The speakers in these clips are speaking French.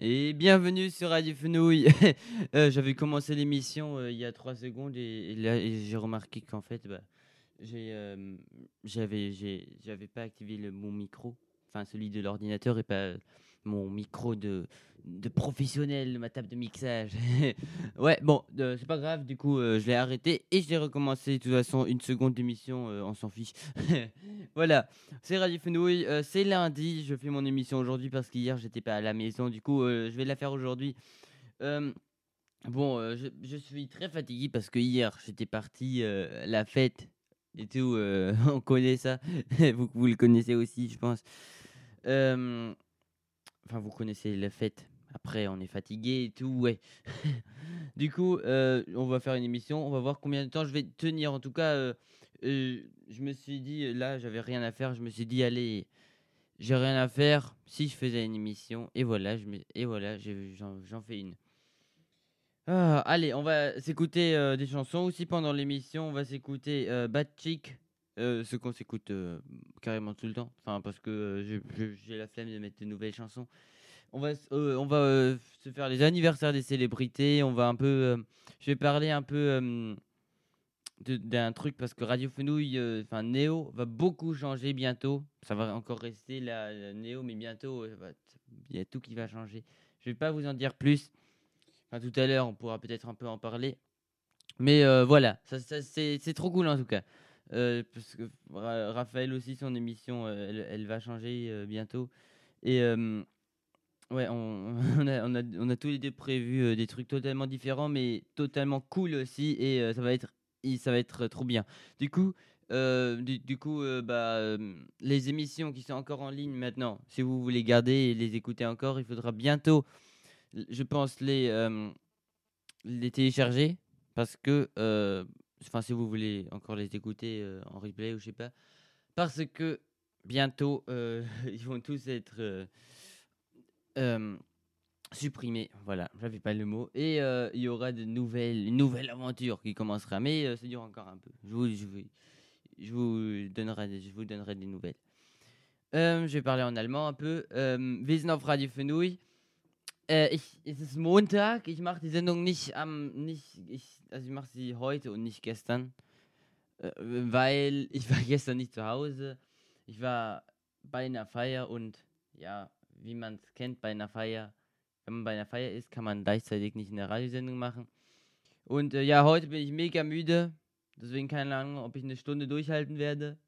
Et bienvenue sur Radio Fenouille. Euh, J'avais commencé l'émission euh, il y a trois secondes et, j'ai remarqué qu'en fait, bah, euh, j'avais, pas activé mon micro, enfin celui de l'ordinateur et pas mon micro de, de professionnel, ma table de mixage. ouais, bon, euh, c'est pas grave. Du coup, euh, je l'ai arrêté et je l'ai recommencé. De toute façon, une seconde d'émission, euh, on s'en fiche. voilà. C'est Radio Fenouille, euh, c'est lundi, je fais mon émission aujourd'hui parce qu'hier j'étais pas à la maison, du coup je vais la faire aujourd'hui. Bon, je, suis très fatigué parce que hier j'étais parti euh, la fête et tout, on connaît ça, vous, vous le connaissez aussi je pense. Enfin vous connaissez la fête, après on est fatigué et tout, ouais. du coup euh, on va faire une émission, on va voir combien de temps je vais tenir, en tout cas... euh, euh, je me suis dit, là, j'avais rien à faire. Je me suis dit, allez, j'ai rien à faire. Si je faisais une émission, et voilà, je me, et voilà, j'en fais une. Ah, allez, on va s'écouter des chansons aussi pendant l'émission. On va s'écouter Bad Chick, euh, ce qu'on s'écoute euh, carrément tout le temps. Enfin, parce que euh, j'ai- la flemme de mettre de nouvelles chansons. On va, on va se faire les anniversaires des célébrités. On va un peu, je vais parler un peu. d'un truc parce que Radio Fenouille, enfin Néo, va beaucoup changer bientôt. Ça va encore rester la, Néo, mais bientôt, il y a tout qui va changer. Je vais pas vous en dire plus. Enfin, tout à l'heure, on pourra peut-être un peu en parler. Mais voilà, c'est trop cool en tout cas. Euh, parce que Ra- Raphaël aussi, son émission, euh, elle, va changer euh, bientôt. Et ouais, on, a, on, a, tous les deux prévu des trucs totalement différents, mais totalement cool aussi. Et ça va être ça va être trop bien. Du coup, du, coup, bah, les émissions qui sont encore en ligne maintenant, si vous voulez garder et les écouter encore, il faudra bientôt, je pense, les, les télécharger parce que, enfin, si vous voulez encore les écouter euh, en replay ou je sais pas, parce que bientôt, euh, ils vont tous être euh, euh, supprimés. Voilà, j'avais pas le mot. Et euh, il y aura de nouvelles, une nouvelle aventure qui commencera, mais euh, ça dure encore un peu. Je vous, je vous, donnerai, je vous donnerai des nouvelles. Je vais parler en allemand un peu. Auf Radio. Äh, ich, es ist Montag. Ich mache die Sendung nicht am, nicht, ich, also ich mache sie heute und nicht gestern, äh, weil ich war gestern nicht zu Hause. Ich war bei einer Feier und ja, wie man es kennt bei einer Feier, wenn man bei einer Feier ist, kann man gleichzeitig nicht eine Radiosendung machen. Und äh, ja, heute bin ich mega müde, deswegen keine Ahnung, ob ich eine Stunde durchhalten werde.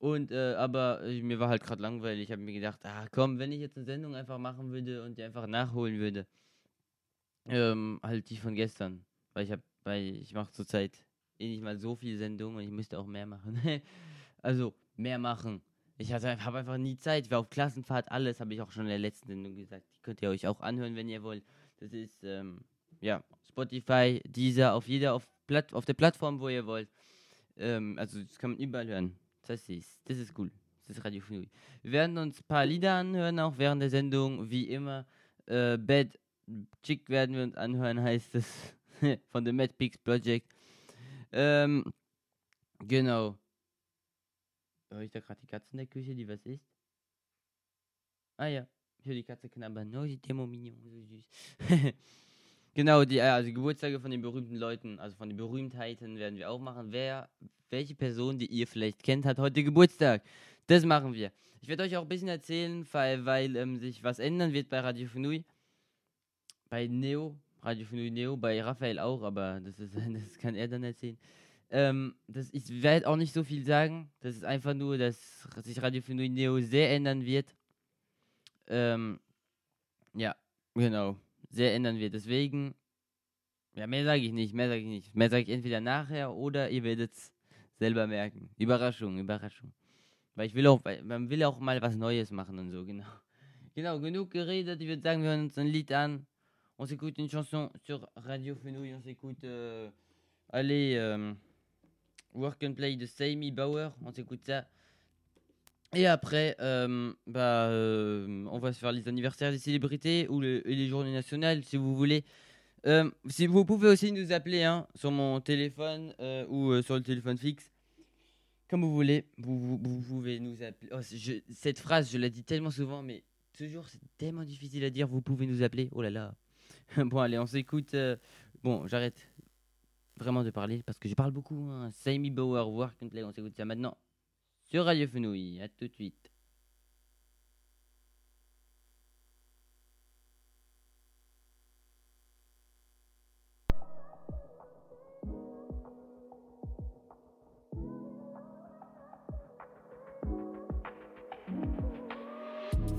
Und äh, aber äh, mir war halt gerade langweilig. Ich habe mir gedacht, ah komm, wenn ich jetzt eine Sendung einfach machen würde und die einfach nachholen würde, ähm, halt die von gestern, weil ich habe, weil ich mache zurzeit eh nicht mal so viele Sendungen und ich müsste auch mehr machen. also mehr machen. Ich habe einfach nie Zeit. Ich war auf Klassenfahrt, alles habe ich auch schon in der letzten Sendung gesagt. Die könnt ihr euch auch anhören, wenn ihr wollt. Das ist ähm, ja Spotify, dieser auf jeder auf Platt, auf der Plattform, wo ihr wollt. Ähm, also das kann man überall hören. Das ist, das ist cool. Das ist Radio Fnui. Wir werden uns ein paar Lieder anhören, auch während der Sendung, wie immer. Äh, Bad Chick werden wir uns anhören, heißt es. von dem Mad Pigs Project. Ähm, genau. Höre ich da gerade die Katze in der Küche, die was isst? Ah ja, ich höre die Katze knabbern. Oh, die Demo Mignon, so süß. genau, die, äh, also Geburtstage von den berühmten Leuten, also von den Berühmtheiten werden wir auch machen. Wer, welche Person, die ihr vielleicht kennt, hat heute Geburtstag? Das machen wir. Ich werde euch auch ein bisschen erzählen, weil, weil ähm, sich was ändern wird bei Radio Fenui. Bei Neo, Radio Fenui Neo, bei Raphael auch, aber das, ist, das kann er dann erzählen. Ähm, das, ich werde auch nicht so viel sagen. Das ist einfach nur, dass sich Radio Fenui Neo sehr ändern wird. Ähm, ja, genau. Sehr ändern wird. Deswegen, ja, mehr sage ich nicht, mehr sage ich nicht. Mehr sage ich entweder nachher oder ihr werdet es selber merken. Überraschung, Überraschung. Weil ich will auch, man will auch mal was Neues machen und so, genau. Genau, genug geredet. Ich würde sagen, wir hören uns ein Lied an. On s'écoute une chanson sur Radio Fenouille. On s'écoute, euh, allez, euh, Work and Play de Sammy Bauer. On s'écoute ça. Et après, euh, bah, euh, on va se faire les anniversaires des célébrités ou les journées nationales, si vous voulez. Euh, si vous pouvez aussi nous appeler hein, sur mon téléphone ou sur le téléphone fixe, comme vous voulez. Vous, vous, pouvez nous appeler. Oh, je- cette phrase, je la dis tellement souvent, mais Ce jour, c'est tellement difficile à dire. Vous pouvez nous appeler. Oh là là. bon, allez, on s'écoute. Bon, j'arrête vraiment de parler parce que je parle beaucoup. Hein. Sammy Bauer, Play. On s'écoute ça maintenant sur Radio Fenouille. À tout de suite.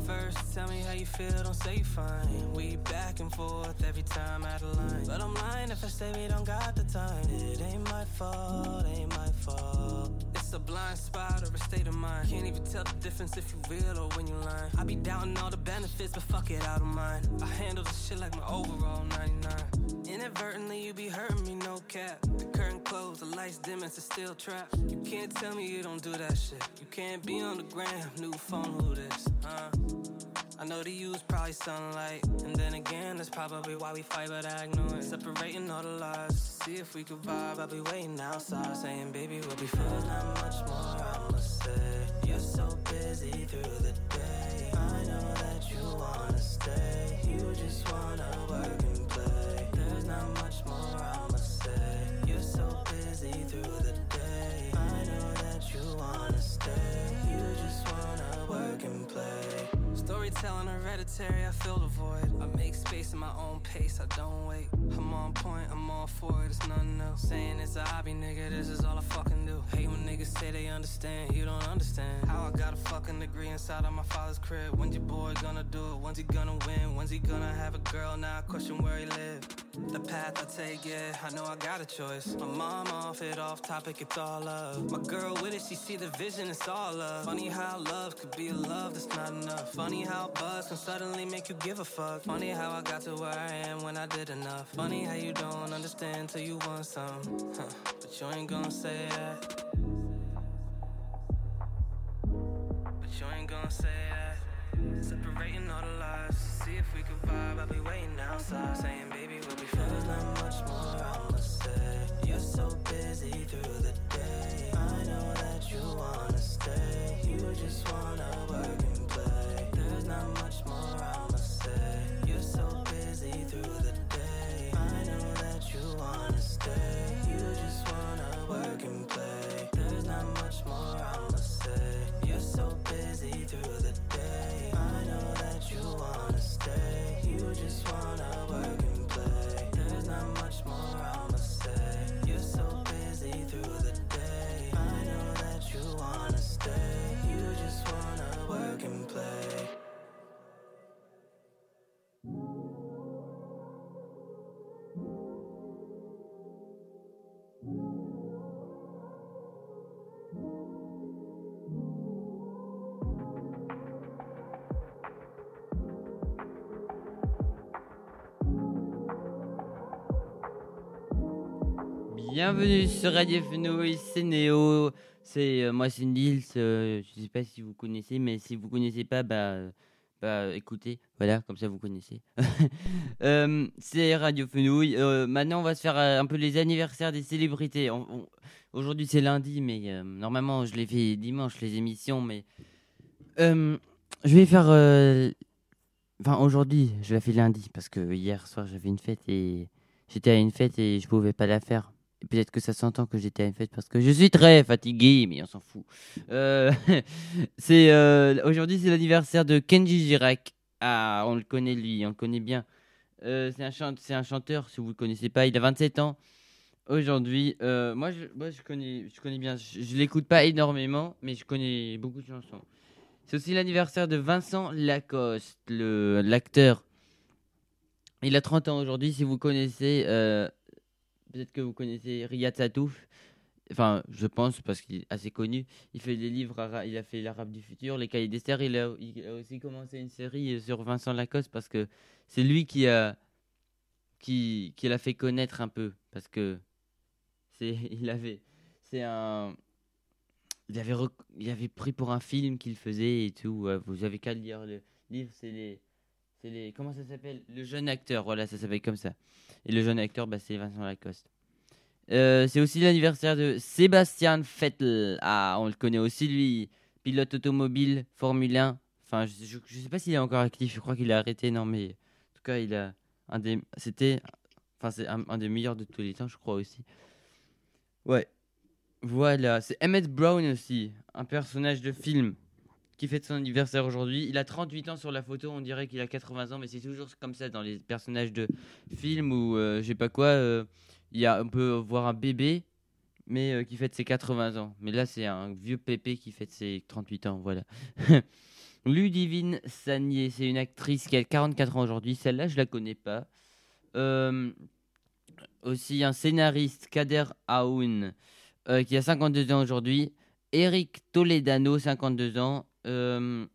First, tell me how you feel, don't say you fine. We back and forth every time out of line. But I'm lying if I say we don't got the time. It ain't my fault, ain't my fault. A blind spot or a state of mind. Can't even tell the difference if you real or when you lying. I be doubting all the benefits, but fuck it, I don't mind. I handle this shit like my overall 99. Inadvertently, you be hurting me, no cap. The curtain closed, the lights dim, it's a steel trap. You can't tell me you don't do that shit. You can't be on the gram, new phone, who this? Huh? I know to use probably sunlight. And then again, that's probably why we fight, but I ignore it. Separating all the lies. See if we could vibe. I'll be waiting outside, saying, baby, we'll be fine. Not much more I must say. You're so busy through the day. I know that you wanna stay. You just wanna work much more I must say. You're so busy through the day. I know that you wanna stay. You just wanna work and play. Storytelling hereditary, I fill the void. I make space in my own pace, I don't wait. I'm on point, I'm all for it, it's nothing else. Saying it's a hobby, nigga, this is all I fucking do. Hate when niggas say they understand, you don't understand. How I got a fucking degree inside of my father's crib. When's your boy gonna do it? When's he gonna win? When's he gonna have a girl? Now I question where he live. The path I take, yeah, I know I got a choice. My mom off it, off topic, it's all love. My girl with it, she see the vision, it's all love. Funny how love could be a love that's not enough. Funny how buzz can suddenly make you give a fuck. Funny how I got to where I am when I did enough. Funny how you don't understand till you want some. Huh. But you ain't gonna say that. But you ain't gonna say that. Separating all the lies. See if we could vibe. I'll be waiting outside. Saying, baby, we'll be fine. There's not much more I must say. You're so busy through the day. I know that you wanna you wanna stay. You just wanna work and play. There's not much more Bienvenue sur Radio Fenouille, c'est Néo. C'est euh, moi, c'est Nils. euh, je sais pas si vous connaissez, mais si vous connaissez pas, bah, bah écoutez, voilà, comme ça vous connaissez. Euh, c'est Radio Fenouille. Euh, maintenant, on va se faire un peu les anniversaires des célébrités. Aujourd'hui, c'est lundi, mais normalement, je les fais dimanche les émissions, mais je vais faire. Enfin, aujourd'hui, je la fais lundi parce que hier soir, j'avais une fête et j'étais à une fête et je pouvais pas la faire. Peut-être que ça s'entend que j'étais à une fête parce que je suis très fatigué, mais on s'en fout. Euh, euh, aujourd'hui c'est l'anniversaire de Kenji Girac. Ah, on le connaît lui, on le connaît bien. Euh, c'est un chante, un chanteur. Si vous le connaissez pas, il a 27 ans aujourd'hui. Moi, je, moi, je connais, je connais bien. Je, je l'écoute pas énormément, mais je connais beaucoup de chansons. C'est aussi l'anniversaire de Vincent Lacoste, l'acteur. Il a 30 ans aujourd'hui. Si vous connaissez, peut-être que vous connaissez Riyad Satouf. Enfin, je pense parce qu'il est assez connu. Il fait des livres, il a fait l'Arabe du futur, les cahiers d'Esther. Il a, il a aussi commencé une série euh, sur Vincent Lacoste parce que c'est lui qui a, qui, qui l'a fait connaître un peu parce que c'est, il avait, c'est un, il avait, il avait pris pour un film qu'il faisait et tout. Vous avez qu'à lire le livre, c'est les, comment ça s'appelle? Le jeune acteur, voilà, ça s'appelle comme ça. Et le jeune acteur, bah, c'est Vincent Lacoste. Euh, c'est aussi l'anniversaire de Sébastien Vettel. Ah, on le connaît aussi, lui. Pilote automobile, Formule 1, Enfin, je, je sais pas s'il est encore actif. Je crois qu'il a arrêté. Non, mais en tout cas, il a des. C'était. Enfin, c'est un des meilleurs de tous les temps, je crois aussi. Ouais. Voilà. C'est Emmett Brown aussi, un personnage de film qui fête son anniversaire aujourd'hui. Il a 38 ans sur la photo. On dirait qu'il a 80 ans, mais c'est toujours comme ça dans les personnages de film ou euh, je sais pas quoi. euh, y a, on peut voir un bébé, mais euh, qui fête ses 80 ans. Mais là, c'est un vieux pépé qui fête ses 38 ans. Voilà. Ludivine Sagné, c'est une actrice qui a 44 ans aujourd'hui. Celle-là, je la connais pas. Euh, aussi un scénariste, Kader Aoun, euh, qui a 52 ans aujourd'hui. Eric Toledano, 52 ans. Euh,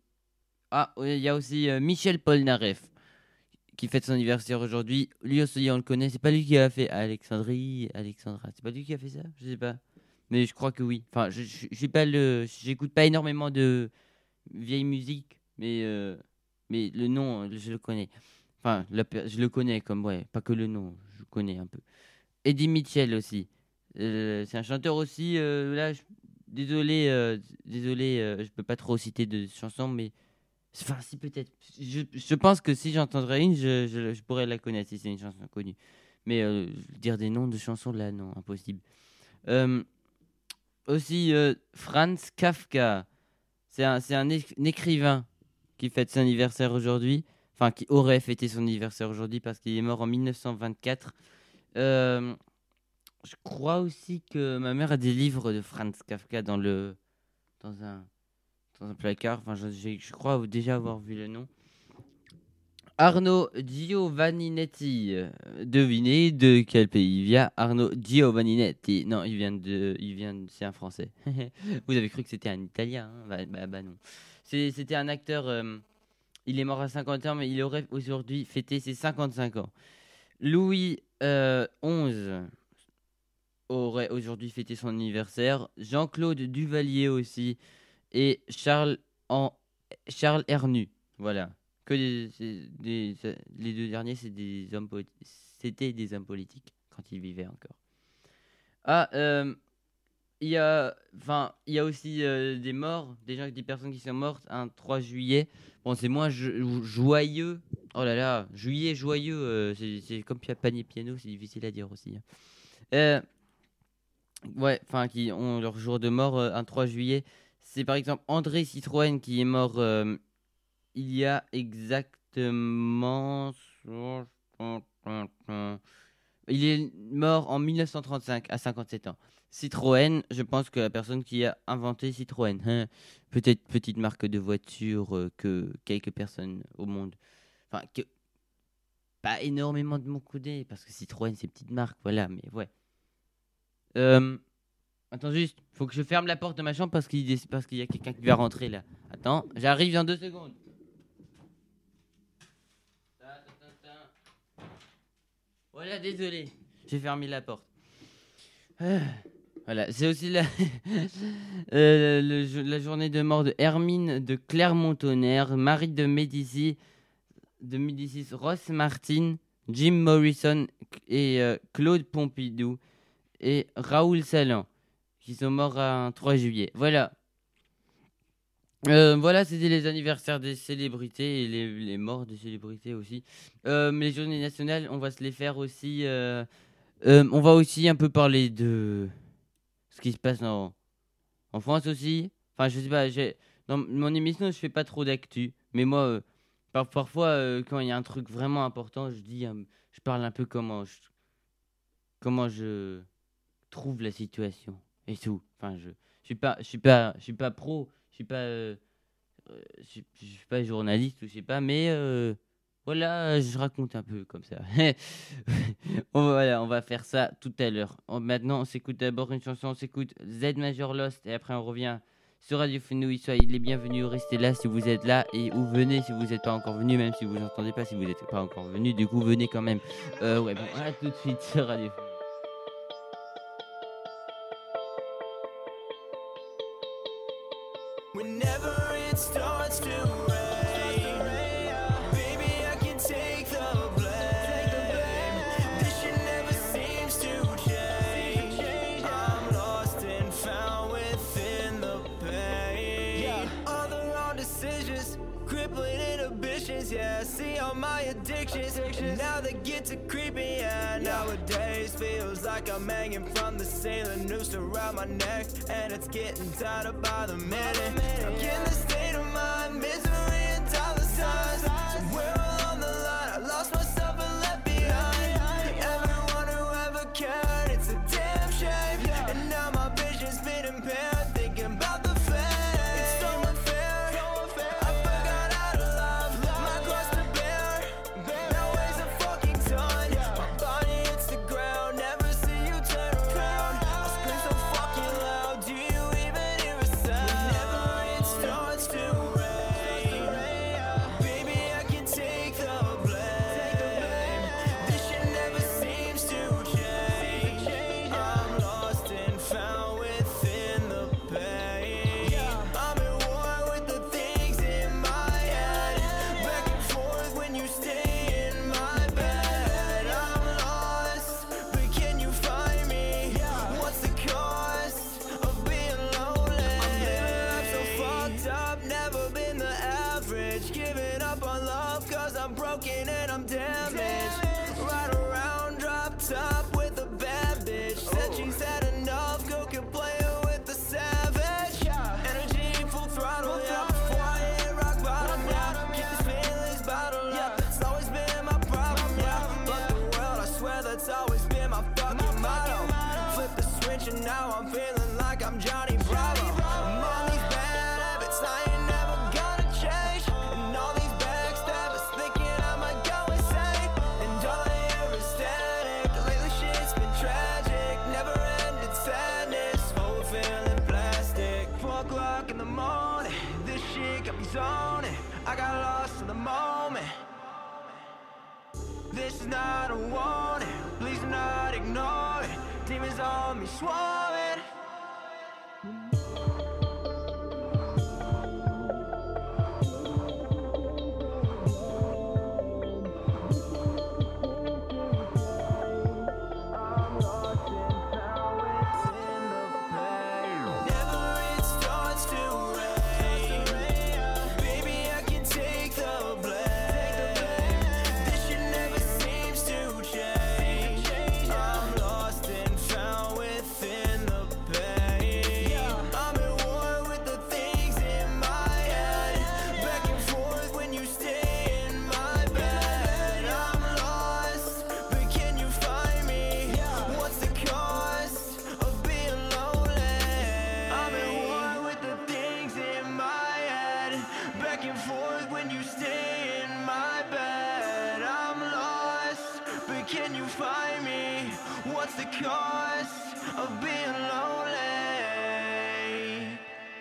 ah, il y a aussi euh, Michel Polnareff, qui fête son anniversaire aujourd'hui. Lui aussi, on le connaît. C'est pas lui qui a fait Alexandrie, Alexandra. C'est pas lui qui a fait ça? Je sais pas. Mais je crois que oui. Enfin, je je- j'ai pas j'écoute pas énormément de vieille musique, mais euh, mais le nom, je le connais. Enfin, je le connais comme ouais, pas que le nom, je connais un peu. Eddie Mitchell aussi. C'est un chanteur aussi. là, je- désolé, euh, désolé, euh, je peux pas trop citer de chansons, mais enfin si peut-être. Je, je pense que si j'entendrais une, je, je, pourrais la connaître si c'est une chanson connue. Mais euh, dire des noms de chansons là, non, impossible. Euh, aussi Franz Kafka. C'est un, un écrivain qui fête son anniversaire aujourd'hui. Enfin, qui aurait fêté son anniversaire aujourd'hui parce qu'il est mort en 1924. Euh, je crois aussi que ma mère a des livres de Franz Kafka dans le dans un dans un placard. Enfin, je, je crois déjà avoir vu le nom. Arnaud Giovanninetti. Euh, Devinez de quel pays il vient Arnaud Giovanninetti. Non, il vient de, il vient, c'est un Français. Vous avez cru que c'était un Italien hein? Bah, bah, bah non. C'était un acteur. euh, il est mort à 50 ans, mais il aurait aujourd'hui fêté ses 55 ans. Louis euh, XI aurait aujourd'hui fêté son anniversaire. Jean-Claude Duvalier aussi. Et Charles, en... Charles Hernu. Voilà. Que les deux derniers, c'était des hommes politiques quand ils vivaient encore. Ah, euh, il y a, y a aussi euh, des morts, des des personnes qui sont mortes un 3 juillet. Bon, c'est moins jo- joyeux. Oh là là, juillet joyeux, euh, c'est comme panier piano, c'est difficile à dire aussi. hein. Euh, ouais, enfin, qui ont leur jour de mort euh, un 3 juillet. C'est par exemple André Citroën qui est mort euh, il y a exactement. Il est mort en 1935 à 57 ans. Citroën, je pense que la personne qui a inventé Citroën, hein, peut-être petite marque de voiture euh, que quelques personnes au monde, enfin que pas énormément de mon côté parce que Citroën c'est petite marque, voilà, mais ouais. Euh, attends juste, faut que je ferme la porte de ma chambre parce qu'il y a quelqu'un qui va rentrer là. Attends, j'arrive dans deux secondes. Voilà, désolé, j'ai fermé la porte. Ah, Voilà, c'est aussi la, euh, la journée de mort de Hermine de Clermont-Tonnerre, Marie de Médicis, de Médicis, Ross Martin, Jim Morrison et euh, Claude Pompidou et Raoul Salan, qui sont morts un 3 juillet. Voilà. Euh, voilà, c'était les anniversaires des célébrités et les, morts des célébrités aussi. Euh, les journées nationales, on va se les faire aussi. euh, euh, on va aussi un peu parler de ce qui se passe en, France aussi. Enfin, je sais pas, dans mon émission, je fais pas trop d'actu. Mais moi, par- parfois, quand il y a un truc vraiment important, je dis, je parle un peu comment je, comment je trouve la situation et tout. Enfin, je, je suis pas, je suis pas, je suis pas pro, je suis pas, euh, euh, je, suis- suis pas journaliste ou je sais pas, mais euh, voilà, je raconte un peu comme ça. on, voilà, on va faire ça tout à l'heure. On- Maintenant, on s'écoute d'abord une chanson, on s'écoute Z Major Lost et après on revient sur Radio Fenouille. Soyez les bienvenus, restez là si vous êtes là et ou venez si vous n'êtes pas encore venu, même si vous n'entendez pas si vous n'êtes pas encore venu. Du coup, venez quand même. Euh, ouais, bon, à tout de suite sur Radio Fenouille. Addictions. And now they get to creepy. Yeah, nowadays feels like I'm hanging from the ceiling, noose around my neck, and it's getting tighter by the minute. Stuck in the state of mind, misery and dollar signs. Somewhere along now I'm feeling like I'm Johnny Bravo. On bad habits, I ain't never gonna change. And all these backstabbers thinking I might go insane. And all I hear is static. Lately shit's been tragic, never ended sadness. Whole feeling plastic. Four o'clock in the morning, this shit got me zoning. I got lost in the moment. This is not a warning, please do not ignore it. Demons on me swarming.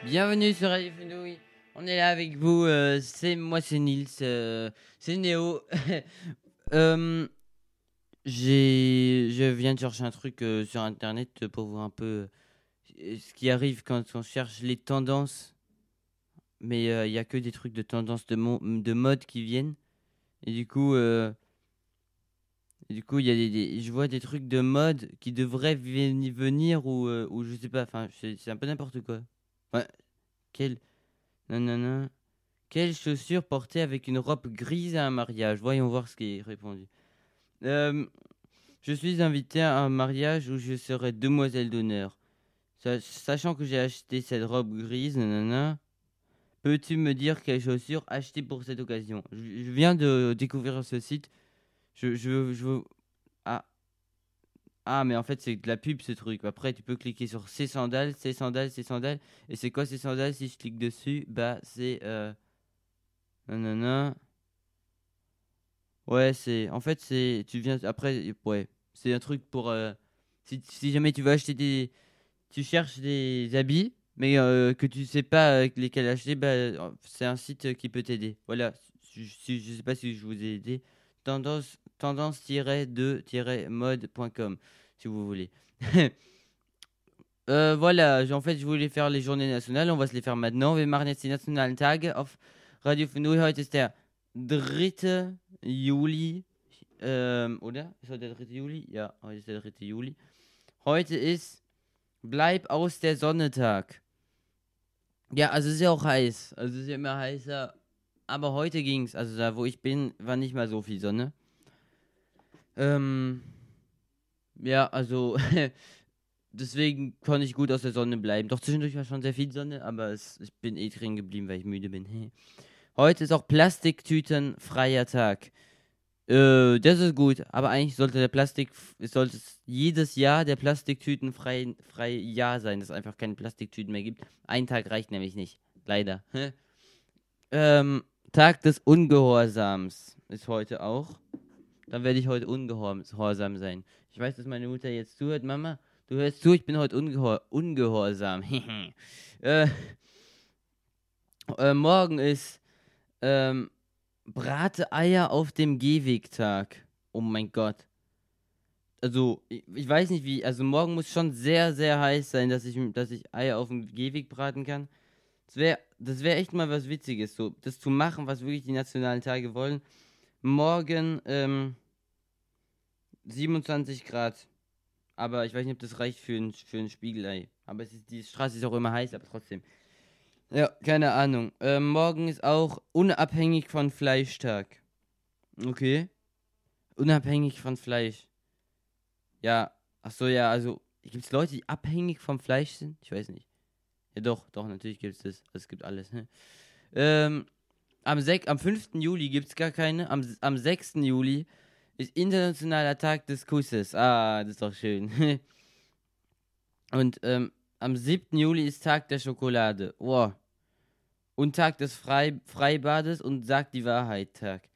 Bienvenue sur Radio Fenouille. On est là avec vous. euh, c'est moi, c'est Nils. euh, c'est Néo. Euh, je viens de chercher un truc euh, sur internet pour voir un peu ce qui arrive quand on cherche les tendances. Mais il n'y a que des trucs de tendance de, mo- de mode qui viennent. Et du coup, du coup, il y a des, je vois des trucs de mode qui devraient veni- venir ou, euh, ou je sais pas. Enfin, c'est un peu n'importe quoi. Ouais. Quelle. Non, non, non. Quelle chaussure portée avec une robe grise à un mariage? Voyons voir ce qui est répondu. Euh, je suis invité à un mariage où je serai demoiselle d'honneur. Sa- Sachant que j'ai acheté cette robe grise, nanana, peux-tu me dire quelle chaussure acheter pour cette occasion? Je viens de découvrir ce site. Je, je, Ah. Ah, mais en fait, c'est de la pub ce truc. Après, tu peux cliquer sur ces sandales, ces sandales, ces sandales. Et c'est quoi ces sandales? Si je clique dessus, bah c'est. Euh... Nanana. Ouais, c'est. En fait, c'est. Tu viens. Après, ouais. C'est un truc pour. euh, Si, jamais tu veux acheter des. Tu cherches des habits, mais euh, que tu sais pas euh, lesquels acheter, bah, c'est un site qui peut t'aider. Voilà. Je, je sais pas si je vous ai aidé. Tendance tendance-2-mode.com si vous voulez. Euh, voilà, en fait, je voulais faire les journées nationales. On va se les faire maintenant. Wir machen jetzt die nationalen Tage auf Radio Fenui. Heute ist der 3. Juli. Ähm, oder? Ist heute der 3. Juli? Ja, heute ist der 3. Juli. Heute ist Bleib aus der Sonne Tag. Ja, also ist ja auch heiß. Also ist ja immer heißer. Aber heute ging's. Also da, wo ich bin, war nicht mal so viel Sonne. Ähm, ja, also deswegen konnte ich gut aus der Sonne bleiben. Doch zwischendurch war schon sehr viel Sonne, aber es, ich bin eh drin geblieben, weil ich müde bin. Heute ist auch Plastiktütenfreier Tag. Äh, das ist gut, aber eigentlich sollte der Plastik, es sollte jedes Jahr der Plastiktüten frei, frei Jahr sein, dass es einfach keine Plastiktüten mehr gibt. Ein Tag reicht nämlich nicht, leider. ähm, Tag des Ungehorsams ist heute auch. Dann werde ich heute ungehorsam sein. Ich weiß, dass meine Mutter jetzt zuhört. Mama, du hörst zu, ich bin heute ungehor ungehorsam. äh, äh, morgen ist ähm, Brate Eier auf dem Gehwegtag. Oh mein Gott. Also, ich, ich, weiß nicht wie. Also, morgen muss schon sehr, sehr heiß sein, dass ich, dass ich Eier auf dem Gehweg braten kann. Das wäre das wär echt mal was Witziges, so das zu machen, was wirklich die nationalen Tage wollen. Morgen ähm, 27 Grad. Aber ich weiß nicht, ob das reicht für ein, für ein Spiegelei. Aber ist, die Straße ist auch immer heiß, aber trotzdem. Ja, keine Ahnung. Ähm, morgen ist auch unabhängig von Fleischtag. Okay. Unabhängig von Fleisch. Ja, ach so, ja, also gibt es Leute, die abhängig vom Fleisch sind? Ich weiß nicht. Ja, doch, doch, natürlich gibt es das. Also, es gibt alles. Ne? Ähm, am, am 5. Juli gibt es gar keine. Am, am 6. Juli ist Internationaler Tag des Kusses. Ah, das ist doch schön. Und ähm, am 7. Juli ist Tag der Schokolade. Wow. Und Tag des Frei Freibades und Sag die Wahrheit Tag.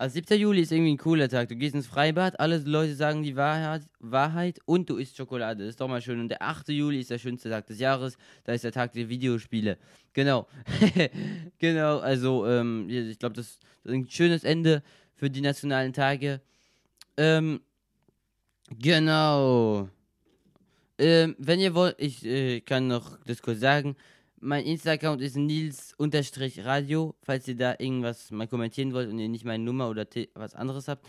Also 7. Juli ist irgendwie ein cooler Tag. Du gehst ins Freibad, alle Leute sagen die Wahrheit, Wahrheit und du isst Schokolade. Das ist doch mal schön. Und der 8. Juli ist der schönste Tag des Jahres. Da ist der Tag der Videospiele. Genau. genau, also ähm, ich glaube, das, ist ein schönes Ende für die nationalen Tage. Ähm, genau. Ähm, wenn ihr wollt, ich äh, kann noch das kurz sagen. Mein Insta-Account ist nils-radio, falls ihr da irgendwas mal kommentieren wollt und ihr nicht meine Nummer oder was anderes habt.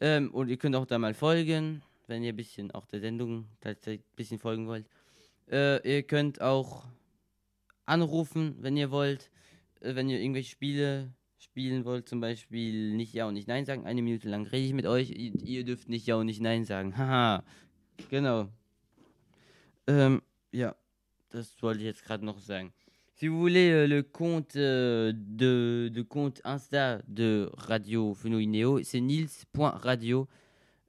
Ähm, und ihr könnt auch da mal folgen, wenn ihr ein bisschen auch der Sendung ein bisschen folgen wollt. Äh, ihr könnt auch anrufen, wenn ihr wollt, äh, wenn ihr irgendwelche Spiele spielen wollt, zum Beispiel nicht Ja und nicht Nein sagen. Eine Minute lang rede ich mit euch. Ihr, ihr dürft nicht Ja und nicht Nein sagen. Haha. genau. Euh, ja, das wollte ich jetzt gerade noch sagen. Si vous voulez euh, le compte euh, de, de, compte Insta de Radio Fenouil Neo, c'est nils.radio.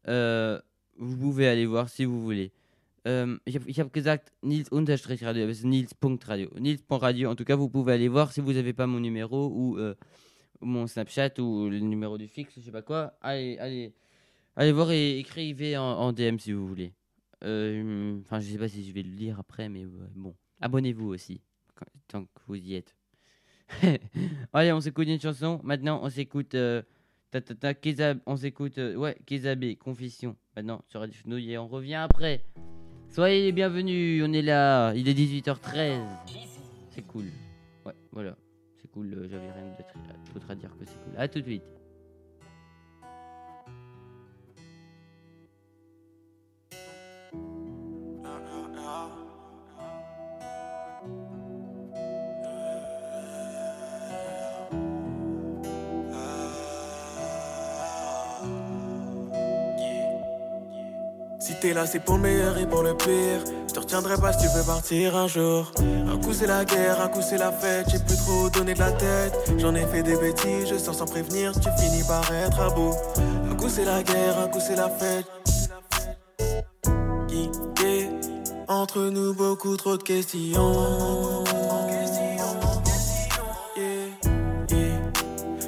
Euh, vous pouvez aller voir si vous voulez. Euh, ich habe hab gesagt Nils-Radio, aber c'est Nils.radio. Nils.radio, en tout cas, vous pouvez aller voir si vous n'avez pas mon numéro ou euh, mon Snapchat ou le numéro du fixe, je sais pas quoi. Allez, allez, allez voir et écrivez en, en DM si vous voulez. Euh, enfin, je sais pas si je vais le lire après, mais bon. Abonnez-vous aussi, tant que vous y êtes. Allez, on s'écoute une chanson. Maintenant, on s'écoute. Euh, on s'écoute. Euh, ouais, Kézabé, Confession. Maintenant, sur Radio Fenouille on revient après. Soyez les bienvenus, on est là. Il est 18h13. C'est cool. Ouais, voilà. C'est cool. J'avais rien d'autre à dire que c'est cool. À tout de suite. Si t'es là, c'est pour le meilleur et pour le pire. Je te retiendrai pas si tu veux partir un jour. Un coup c'est la guerre, un coup c'est la fête. J'ai plus trop donné de la tête. J'en ai fait des bêtises, je sors sans prévenir. Tu finis par être à bout. Un coup c'est la guerre, un coup c'est la fête. Entre nous beaucoup trop de questions.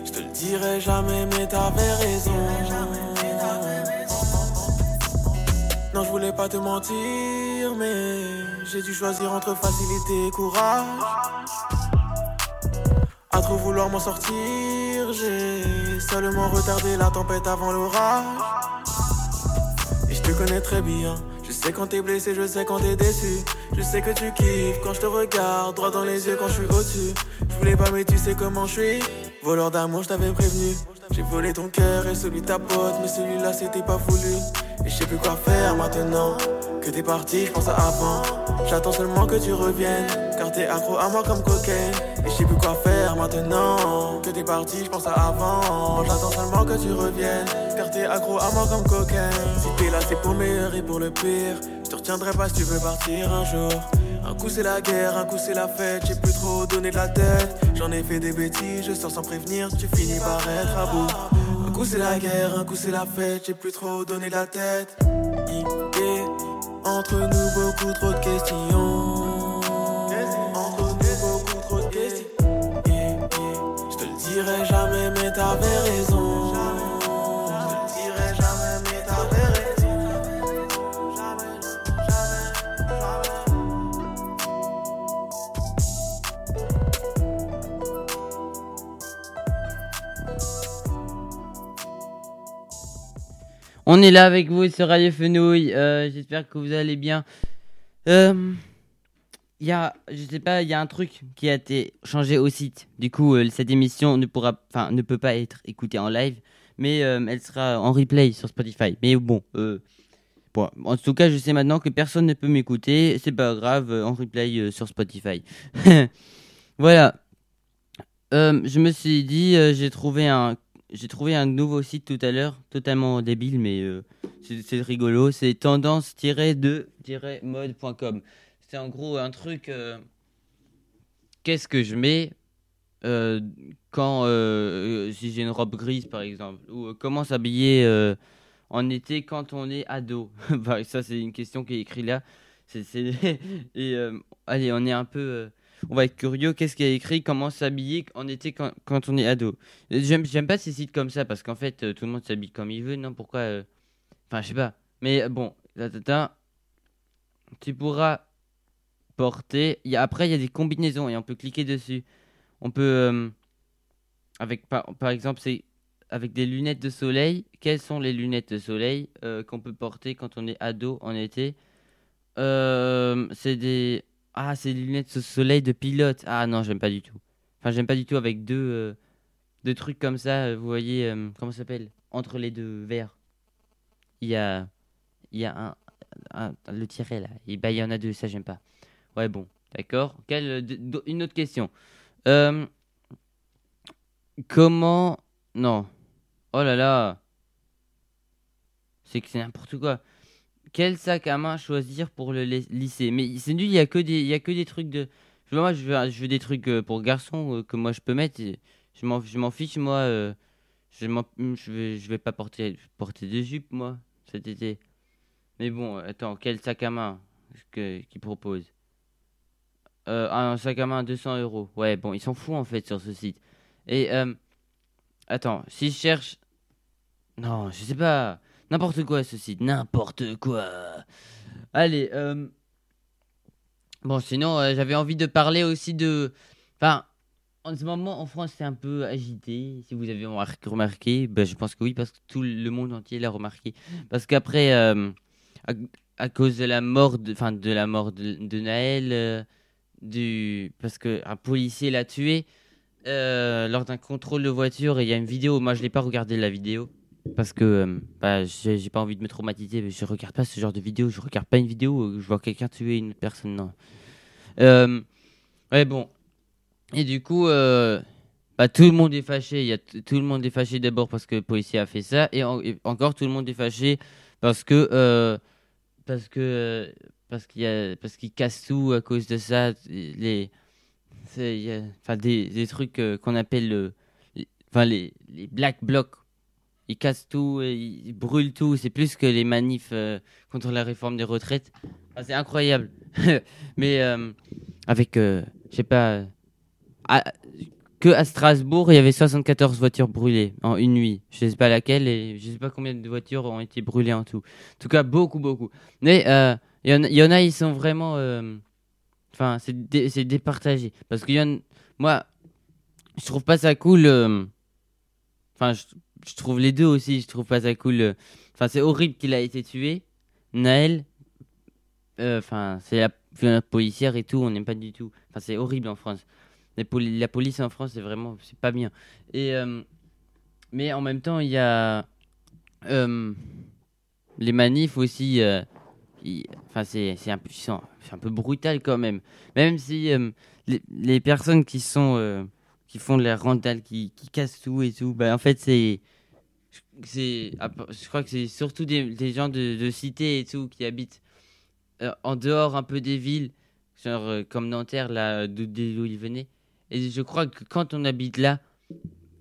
Je te le dirai jamais, mais t'avais raison. Voulais pas te mentir, mais j'ai dû choisir entre facilité et courage. À trop vouloir m'en sortir, j'ai seulement retardé la tempête avant l'orage. Et je te connais très bien. Je sais quand t'es blessé, je sais quand t'es déçu. Je sais que tu kiffes quand je te regarde droit dans les yeux quand je suis au-dessus. Je voulais pas, mais tu sais comment je suis. Voleur d'amour, je t'avais prévenu. J'ai volé ton cœur et celui de ta pote, mais celui-là c'était pas voulu. Et je sais plus quoi faire maintenant que t'es parti, je pense à avant. J'attends seulement que tu reviennes. Car t'es accro à moi comme cocaine. Et je sais plus quoi faire maintenant. Que t'es parti, je pense à avant. J'attends seulement que tu reviennes. Car t'es accro à moi comme cocaine. Si t'es là, c'est pour le meilleur et pour le pire. Je te retiendrai pas si tu veux partir un jour. Un coup c'est la guerre, un coup c'est la fête, j'ai plus trop donné de la tête. J'en ai fait des bêtises, je sors sans prévenir, tu finis par être à bout. Un coup c'est la guerre, un coup c'est la fête, j'ai plus trop donné la tête. Entre nous beaucoup trop de questions. Entre nous beaucoup trop de questions. Je te le dirai jamais, mais t'avais raison. On est là avec vous sur Radio Fenouil. euh, J'espère que vous allez bien. Euh, Il y a, je sais pas, il y a un truc qui a été changé au site. Du coup, euh, cette émission ne pourra, enfin, ne peut pas être écoutée en live, mais euh, elle sera en replay sur Spotify. Mais bon, euh, en tout cas, je sais maintenant que personne ne peut m'écouter. C'est pas grave, euh, en replay euh, sur Spotify. voilà. Euh, je me suis dit, euh, j'ai trouvé un j'ai trouvé un nouveau site tout à l'heure, totalement débile, mais euh, c'est rigolo. C'est tendance-de-mode.com. C'est en gros un truc. euh, Qu'est-ce que je mets euh, quand si j'ai une robe grise par exemple ou comment s'habiller en été quand on est ado? Bah, ça c'est une question qui est écrite là. C'est- et allez on est un peu on va être curieux. Qu'est-ce qui est écrit Comment s'habiller en été quand, on est ado J'aime, j'aime pas ces sites comme ça parce qu'en fait, euh, tout le monde s'habille comme il veut. Non, pourquoi euh, Enfin, je sais pas. Mais euh, bon, ta, ta, ta, tu pourras porter. Y a, après, il y a des combinaisons et on peut cliquer dessus. On peut. euh, avec, par, exemple, c'est avec des lunettes de soleil. Quelles sont les lunettes de soleil euh, qu'on peut porter quand on est ado en été? Euh, C'est des. Ah, c'est des lunettes de soleil de pilote. Ah non, j'aime pas du tout. Enfin, j'aime pas du tout avec deux. euh, deux trucs comme ça, euh, vous voyez, euh, comment ça s'appelle? Entre les deux verres. Il y a, il y a un, un- le tiret là. Et bah, il y en a deux, ça j'aime pas. Ouais, bon, d'accord. Quelle, une autre question. Comment. Non. Oh là là. C'est que c'est n'importe quoi. Quel sac à main choisir pour le ly- lycée Mais c'est nul, il y a que des, a que trucs de. Moi, je veux, des trucs euh, pour garçons euh, que moi je peux mettre. et Je m'en, fiche, moi. euh, je, m'en- je, vais, pas porter, porter de jupe, moi, cet été. Mais bon, attends, quel sac à main que, qu'il propose? Un sac à main à 200 euros. Ouais, bon, ils s'en foutent en fait sur ce site. Et, euh, attends, si je cherche. Non, je sais pas. N'importe quoi ce site, n'importe quoi. Allez, euh... bon, sinon, euh, j'avais envie de parler aussi de. Enfin, en ce moment, en France, c'est un peu agité. Si vous avez remar- remarqué, ben, je pense que oui, parce que tout le monde entier l'a remarqué. Parce qu'après, euh, à, cause de la mort de, enfin, de la mort de, Naël, parce qu'un policier l'a tué lors d'un contrôle de voiture. Et il y a une vidéo. Moi, je l'ai pas regardé la vidéo parce que euh, bah, j'ai pas envie de me traumatiser. mais Je regarde pas ce genre de vidéo. Je regarde pas une vidéo où je vois quelqu'un tuer une personne. Non. Euh, ouais, bon. Et du coup, euh, bah, tout le monde est fâché. Y a tout le monde est fâché d'abord parce que le policier a fait ça, et, en- et encore tout le monde est fâché parce que parce que parce qu'il parce qu'il casse tout à cause de ça. Les enfin des, des trucs qu'on appelle le les, les black blocs. Ils cassent tout, et ils brûlent tout. C'est plus que les manifs euh, contre la réforme des retraites. Ah, c'est incroyable. Mais euh, avec, euh, je sais pas, à- que à Strasbourg, il y avait 74 voitures brûlées en une nuit. Je sais pas laquelle et je sais pas combien de voitures ont été brûlées en tout. En tout cas, beaucoup, beaucoup. Mais euh, il y, en a- ils sont vraiment. euh, Enfin, c'est dé- départagé. Parce que moi, je trouve pas ça cool. euh, Enfin, je, je trouve les deux aussi, je trouve pas ça cool. euh. Enfin, c'est horrible qu'il a été tué. Naël, euh, enfin, c'est la, la policière et tout, on n'aime pas du tout. Enfin, c'est horrible en France. La police en France, c'est vraiment, c'est pas bien. Et euh, mais en même temps, il y a les manifs aussi. enfin, c'est peu- c'est un peu brutal quand même. Même si les, les personnes qui sont qui font de la rentale, qui, qui cassent tout et tout, bah, en fait, c'est. C'est Je crois que c'est surtout des, des gens de, de cité et tout qui habitent euh, en dehors un peu des villes, euh, comme Nanterre, là, d'où ils venaient. Et je crois que quand on habite là,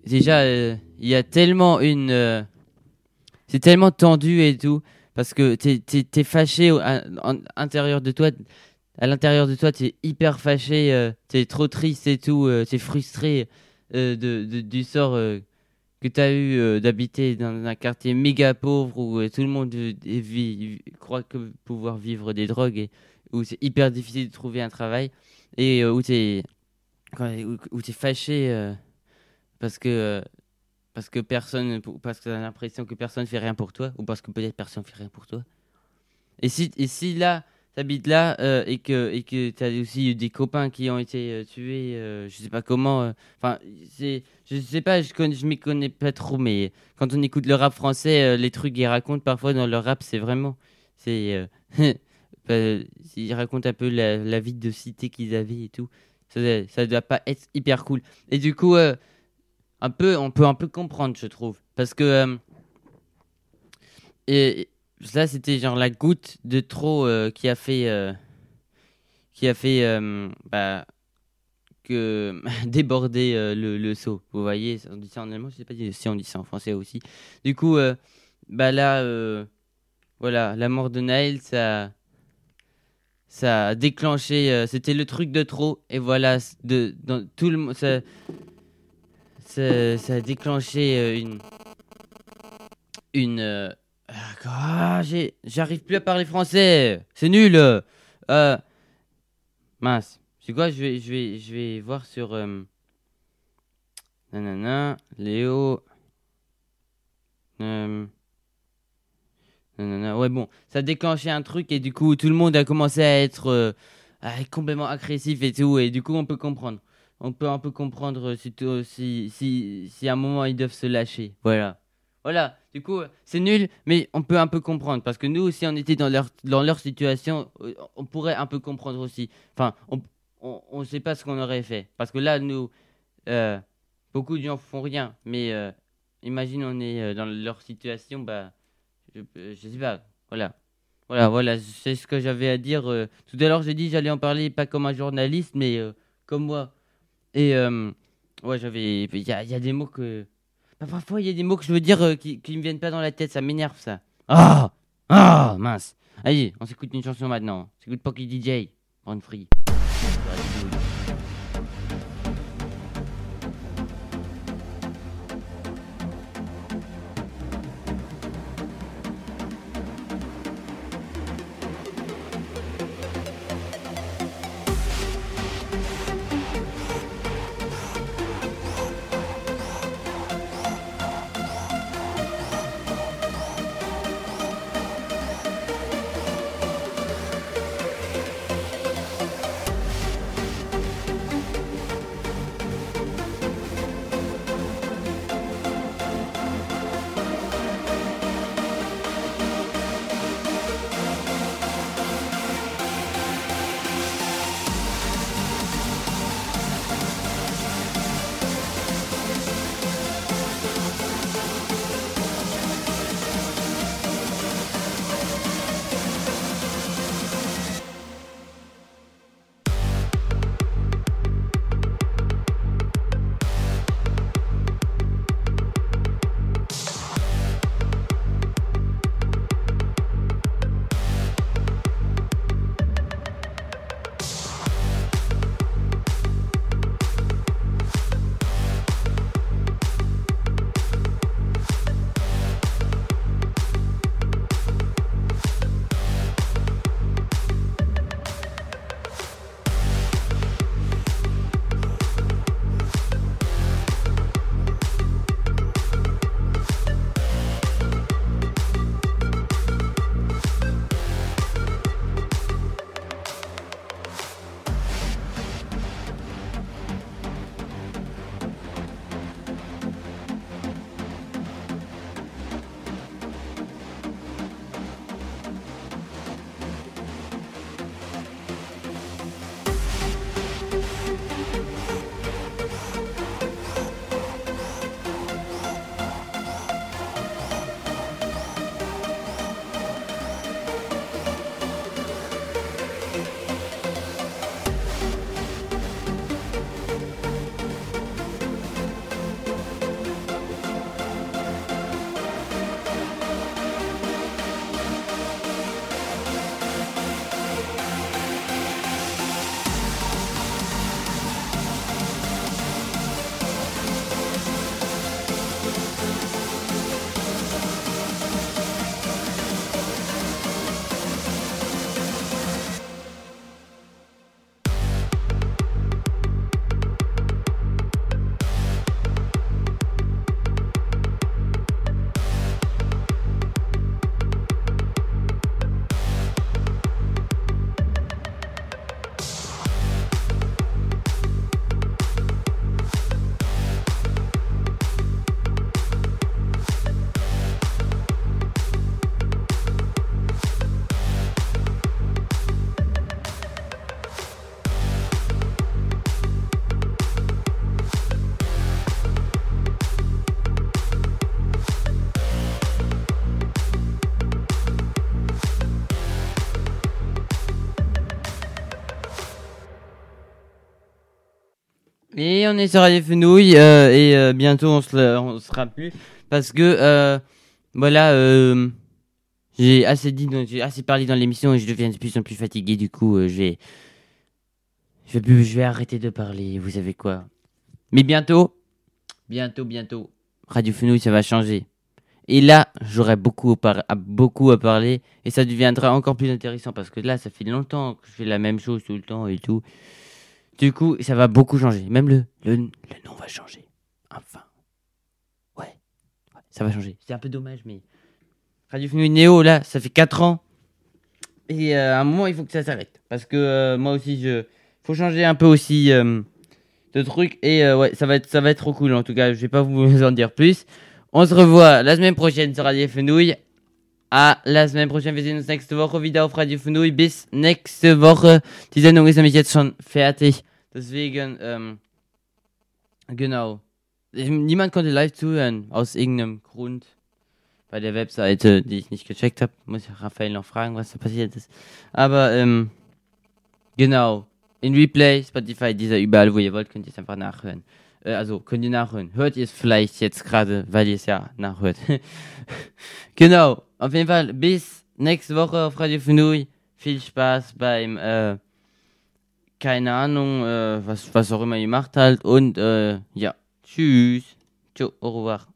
déjà, euh, il y a tellement une. c'est tellement tendu et tout, parce que t'es t'es fâché à, en- intérieur de toi. À l'intérieur de toi, t'es hyper fâché, euh, t'es trop triste et tout, euh, t'es frustré euh, de, de- du sort que t'as eu euh, d'habiter dans un quartier méga pauvre où euh, tout le monde euh, vit- croit que pouvoir vivre des drogues et où c'est hyper difficile de trouver un travail et où t'es quand- où, où fâché parce que parce que personne parce que t'as l'impression que personne fait rien pour toi ou parce que peut-être personne fait rien pour toi. Et si et si là t'habites là euh, et que et que t'as aussi eu des copains qui ont été euh, tués euh, je sais pas comment euh, enfin c'est je sais pas je connais m'y connais pas trop mais quand on écoute le rap français les trucs qu'ils racontent parfois dans leur rap c'est vraiment c'est ils racontent un peu la, vie de cité qu'ils avaient et tout. Ça, ça doit pas être hyper cool. Et du coup un peu on peut un peu comprendre je trouve. Parce que ça c'était genre la goutte de trop euh, qui a fait euh, qui a fait euh, bah, que déborder le, le seau. Vous voyez on dit ça en allemand je sais pas si on dit ça en français aussi. Du coup bah là voilà la mort de Naël ça ça a déclenché c'était le truc de trop. Et voilà de dans tout le ça ça, ça a déclenché une une ah, j'arrive plus à parler français. C'est nul euh, mince. C'est quoi? Je vais je vais je vais voir sur euh, nanana Léo euh, nanana, ouais bon ça a déclenché un truc et du coup tout le monde a commencé à être euh, complètement agressif et tout et du coup on peut comprendre. On peut un peu comprendre euh, si, si, si, si à un moment ils doivent se lâcher. Voilà. Voilà. Du coup, c'est nul, mais on peut un peu comprendre. Parce que nous, si on était dans leur, dans leur situation, euh, on pourrait un peu comprendre aussi. Enfin, on on sait pas ce qu'on aurait fait. Parce que là, nous, euh, beaucoup de gens font rien. Mais euh, imagine, on est euh, dans leur situation, bah, je, je sais pas. Voilà. Voilà, voilà, c'est ce que j'avais à dire. Tout à l'heure, j'ai dit j'allais en parler pas comme un journaliste, mais comme moi. Et ouais, j'avais. Il y a des mots que. Parfois, il y a des mots que je veux dire euh, qui, qui me viennent pas dans la tête, ça m'énerve ça. Ah Ah Mince Allez, on s'écoute une chanson maintenant. On s'écoute Pocky DJ, Run Free. On est sur Radio Fenouille euh, et euh, bientôt on se, on sera plus parce que euh, voilà j'ai assez dit assez parlé dans l'émission et je deviens de plus en plus fatigué du coup je vais je vais arrêter de parler vous savez quoi. Mais bientôt bientôt bientôt Radio Fenouille ça va changer. Et là j'aurai beaucoup à- beaucoup à parler et ça deviendra encore plus intéressant parce que là ça fait longtemps que je fais la même chose tout le temps et tout du coup, ça va beaucoup changer. Même le, le, le nom va changer. Enfin. Ouais. Ouais, ça va changer. C'est un peu dommage, mais. Radio Fenouil Néo, là, ça fait 4 ans. Et euh, à un moment, il faut que ça s'arrête. Parce que euh, moi aussi, je. faut changer un peu aussi euh, de trucs. Et euh, ouais, ça va, être, ça va être trop cool. En tout cas, je vais pas vous en dire plus. On se revoit la semaine prochaine sur Radio Fenouil. À la semaine prochaine. Wir sehen uns nächste Woche wieder auf Radio Fenouil. Bis nächste Woche. Die Sendung ist nämlich jetzt schon fertig. Deswegen, ähm, genau. Niemand konnte live zuhören, aus irgendeinem Grund. Bei der Webseite, die ich nicht gecheckt habe. Muss ich Raphael noch fragen, was da passiert ist. Aber, ähm, genau. In Replay, Spotify, dieser überall, wo ihr wollt, könnt ihr es einfach nachhören. Äh, also, könnt ihr nachhören. Hört ihr es vielleicht jetzt gerade, weil ihr es ja nachhört. genau. Auf jeden Fall, bis nächste Woche auf Radio Fenui. Viel Spaß beim, äh, keine Ahnung, äh, was, was auch immer ihr macht halt. Und äh, ja, tschüss. Ciao, au revoir.